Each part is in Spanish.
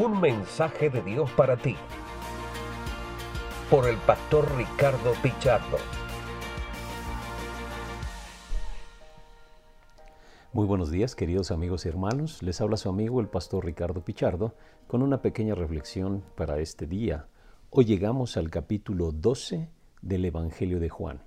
Un mensaje de Dios para ti. Por el pastor Ricardo Pichardo. Muy buenos días, queridos amigos y hermanos. Les habla su amigo el pastor Ricardo Pichardo con una pequeña reflexión para este día. Hoy llegamos al capítulo 12 del Evangelio de Juan.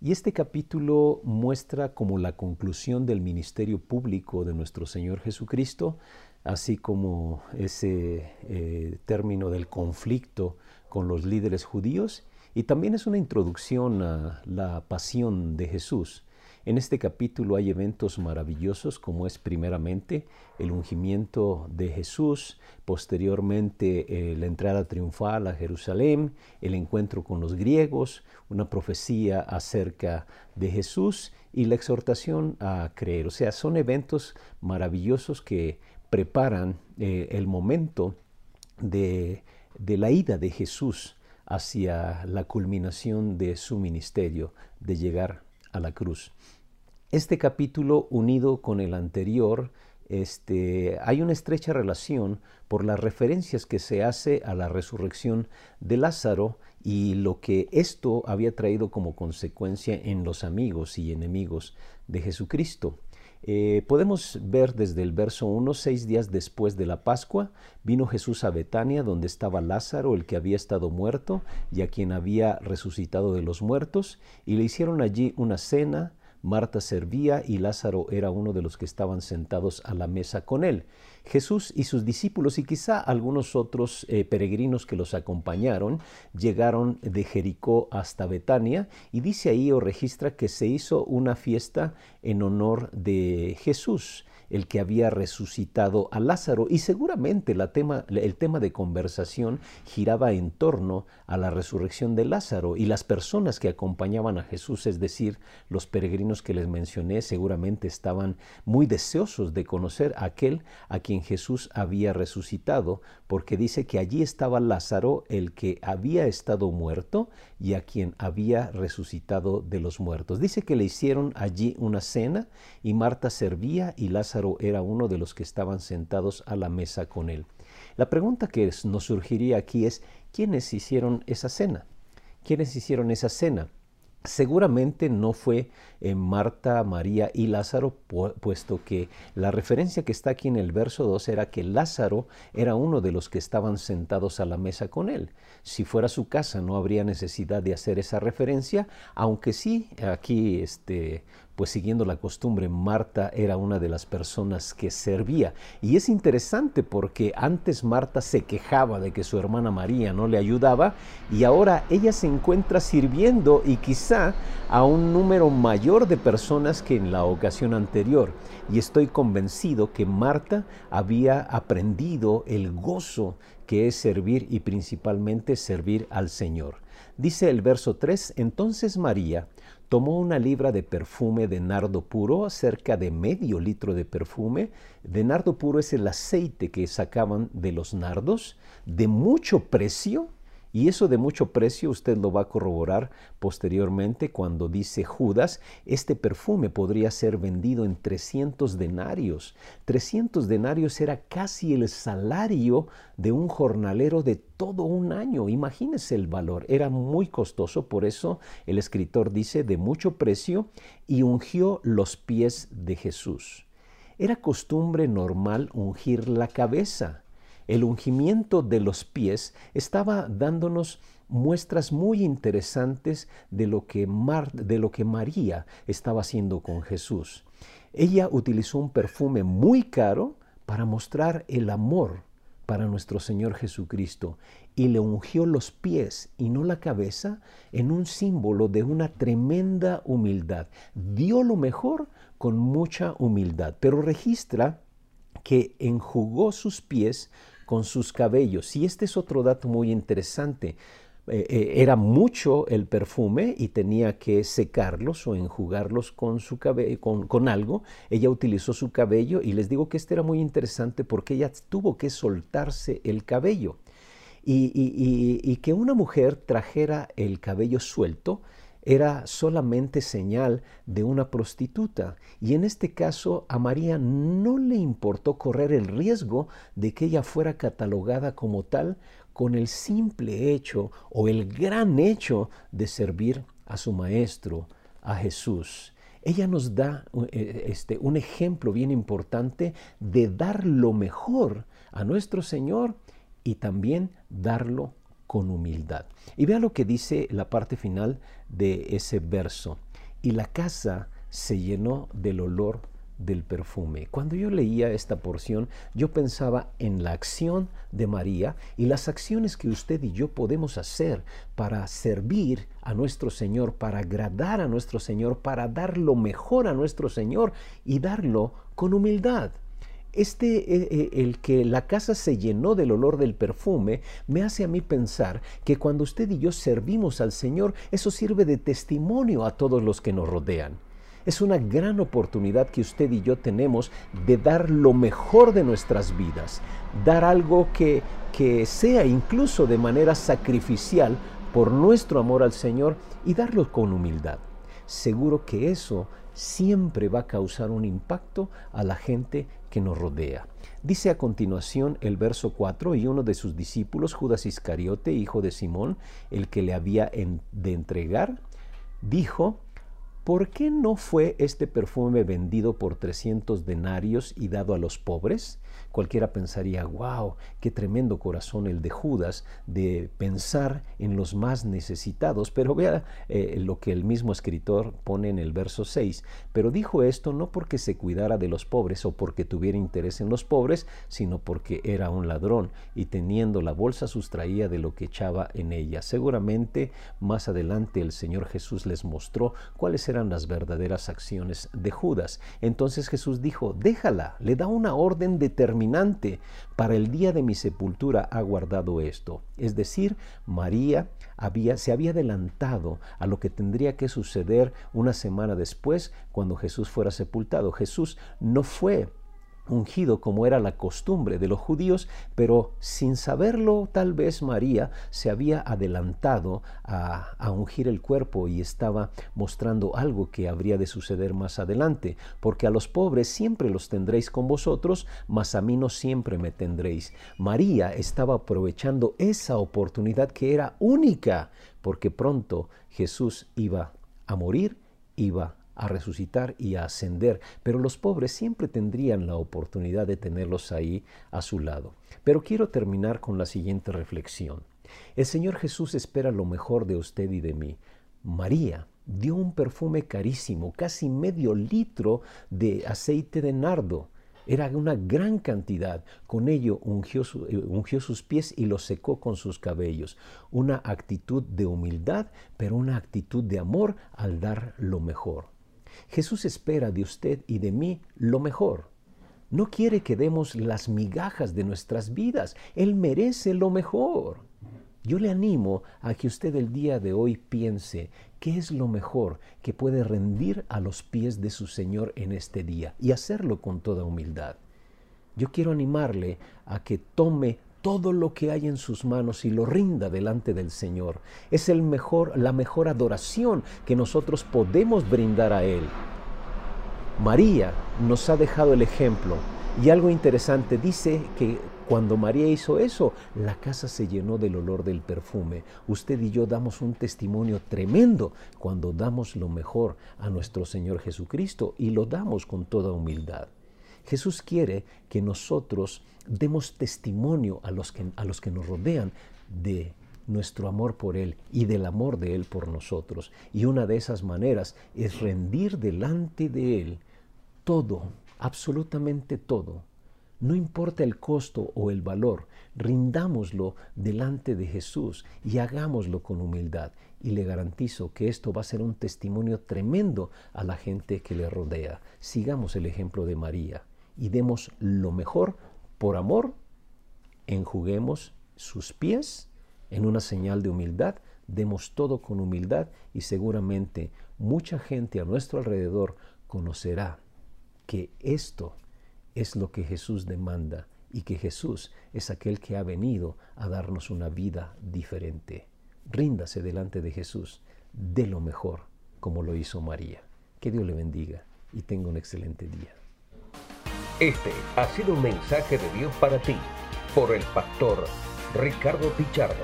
Y este capítulo muestra como la conclusión del ministerio público de nuestro Señor Jesucristo así como ese eh, término del conflicto con los líderes judíos, y también es una introducción a la pasión de Jesús. En este capítulo hay eventos maravillosos como es primeramente el ungimiento de Jesús, posteriormente eh, la entrada triunfal a Jerusalén, el encuentro con los griegos, una profecía acerca de Jesús y la exhortación a creer. O sea, son eventos maravillosos que preparan eh, el momento de, la ida de Jesús hacia la culminación de su ministerio, de llegar a la cruz. Este capítulo, unido con el anterior, este, hay una estrecha relación por las referencias que se hace a la resurrección de Lázaro y lo que esto había traído como consecuencia en los amigos y enemigos de Jesucristo. Eh, podemos ver desde el verso 1, seis días después de la Pascua, vino Jesús a Betania, donde estaba Lázaro, el que había estado muerto y a quien había resucitado de los muertos, y le hicieron allí una cena. Marta servía y Lázaro era uno de los que estaban sentados a la mesa con él. Jesús y sus discípulos y quizá algunos otros eh, peregrinos que los acompañaron llegaron de Jericó hasta Betania y dice ahí o registra que se hizo una fiesta en honor de Jesús el que había resucitado a Lázaro. Y seguramente tema, el tema de conversación giraba en torno a la resurrección de Lázaro y las personas que acompañaban a Jesús, es decir, los peregrinos que les mencioné, seguramente estaban muy deseosos de conocer a aquel a quien Jesús había resucitado, porque dice que allí estaba Lázaro, el que había estado muerto y a quien había resucitado de los muertos. Dice que le hicieron allí una cena y Marta servía y Lázaro era uno de los que estaban sentados a la mesa con él. La pregunta que nos surgiría aquí es, ¿quiénes hicieron esa cena? ¿Quiénes hicieron esa cena? Seguramente no fue en Marta, María y Lázaro, puesto que la referencia que está aquí en el verso 2 era que Lázaro era uno de los que estaban sentados a la mesa con él. Si fuera su casa no habría necesidad de hacer esa referencia, aunque sí aquí este, pues siguiendo la costumbre, Marta era una de las personas que servía. Y es interesante porque antes Marta se quejaba de que su hermana María no le ayudaba y ahora ella se encuentra sirviendo y quizá a un número mayor de personas que en la ocasión anterior. Y estoy convencido que Marta había aprendido el gozo que es servir y principalmente servir al Señor. Dice el verso 3, entonces María, tomó una libra de perfume de nardo puro, cerca de medio litro de perfume. De nardo puro es el aceite que sacaban de los nardos, de mucho precio, y eso de mucho precio usted lo va a corroborar posteriormente cuando dice Judas, este perfume podría ser vendido en 300 denarios. 300 denarios era casi el salario de un jornalero de todo un año. Imagínese el valor, era muy costoso, por eso el escritor dice de mucho precio y ungió los pies de Jesús. Era costumbre normal ungir la cabeza el ungimiento de los pies estaba dándonos muestras muy interesantes de lo que, María estaba haciendo con Jesús. Ella utilizó un perfume muy caro para mostrar el amor para nuestro Señor Jesucristo y le ungió los pies y no la cabeza en un símbolo de una tremenda humildad. Dio lo mejor con mucha humildad, pero registra que enjugó sus pies con sus cabellos. Y este es otro dato muy interesante. Eh, eh, era mucho el perfume y tenía que secarlos o enjugarlos con, su con, algo. Ella utilizó su cabello y les digo que este era muy interesante porque ella tuvo que soltarse el cabello. Y que una mujer trajera el cabello suelto era solamente señal de una prostituta. Y en este caso a María no le importó correr el riesgo de que ella fuera catalogada como tal con el simple hecho o el gran hecho de servir a su maestro, a Jesús. Ella nos da eh, este, un ejemplo bien importante de dar lo mejor a nuestro Señor y también darlo con humildad. Y vea lo que dice la parte final de ese verso. Y la casa se llenó del olor del perfume. Cuando yo leía esta porción, yo pensaba en la acción de María y las acciones que usted y yo podemos hacer para servir a nuestro Señor, para agradar a nuestro Señor, para dar lo mejor a nuestro Señor y darlo con humildad. Este, eh, eh, el que la casa se llenó del olor del perfume, me hace a mí pensar que cuando usted y yo servimos al Señor, eso sirve de testimonio a todos los que nos rodean. Es una gran oportunidad que usted y yo tenemos de dar lo mejor de nuestras vidas, dar algo que, que sea incluso de manera sacrificial por nuestro amor al Señor y darlo con humildad. Seguro que eso siempre va a causar un impacto a la gente Dice a continuación el verso 4, y uno de sus discípulos, Judas Iscariote, hijo de Simón, el que le había de entregar, dijo, ¿por qué no fue este perfume vendido por 300 denarios y dado a los pobres? Cualquiera pensaría, wow, qué tremendo corazón el de Judas de pensar en los más necesitados. Pero vea eh, lo que el mismo escritor pone en el verso 6. Pero dijo esto no porque se cuidara de los pobres o porque tuviera interés en los pobres, sino porque era un ladrón y teniendo la bolsa sustraía de lo que echaba en ella. Seguramente más adelante el Señor Jesús les mostró cuáles eran las verdaderas acciones de Judas. Entonces Jesús dijo, déjala, le da una orden para el día de mi sepultura ha guardado esto. Es decir, María había, se había adelantado a lo que tendría que suceder una semana después cuando Jesús fuera sepultado. Jesús no fue ungido como era la costumbre de los judíos, pero sin saberlo tal vez María se había adelantado a, ungir el cuerpo y estaba mostrando algo que habría de suceder más adelante, porque a los pobres siempre los tendréis con vosotros, mas a mí no siempre me tendréis. María estaba aprovechando esa oportunidad que era única, porque pronto Jesús iba a morir, iba a resucitar y a ascender, pero los pobres siempre tendrían la oportunidad de tenerlos ahí a su lado. Pero quiero terminar con la siguiente reflexión. El Señor Jesús espera lo mejor de usted y de mí. María dio un perfume carísimo, casi medio litro de aceite de nardo. Era una gran cantidad. Con ello ungió, eh, ungió, sus pies y los secó con sus cabellos. Una actitud de humildad, pero una actitud de amor al dar lo mejor. Jesús espera de usted y de mí lo mejor. No quiere que demos las migajas de nuestras vidas. Él merece lo mejor. Yo le animo a que usted el día de hoy piense qué es lo mejor que puede rendir a los pies de su Señor en este día y hacerlo con toda humildad. Yo quiero animarle a que tome todo lo que hay en sus manos y lo rinda delante del Señor. Es la mejor adoración que nosotros podemos brindar a Él. María nos ha dejado el ejemplo y algo interesante dice que cuando María hizo eso, la casa se llenó del olor del perfume. Usted y yo damos un testimonio tremendo cuando damos lo mejor a nuestro Señor Jesucristo y lo damos con toda humildad. Jesús quiere que nosotros demos testimonio a los que, a los que nos rodean de nuestro amor por Él y del amor de Él por nosotros. Y una de esas maneras es rendir delante de Él todo, absolutamente todo. No importa el costo o el valor, rindámoslo delante de Jesús y hagámoslo con humildad. Y le garantizo que esto va a ser un testimonio tremendo a la gente que le rodea. Sigamos el ejemplo de María y demos lo mejor por amor, enjuguemos sus pies en una señal de humildad, demos todo con humildad y seguramente mucha gente a nuestro alrededor conocerá que esto es lo que Jesús demanda y que Jesús es aquel que ha venido a darnos una vida diferente. Ríndase delante de Jesús, de lo mejor, como lo hizo María. Que Dios le bendiga y tenga un excelente día. Este ha sido un mensaje de Dios para ti por el pastor Ricardo Pichardo.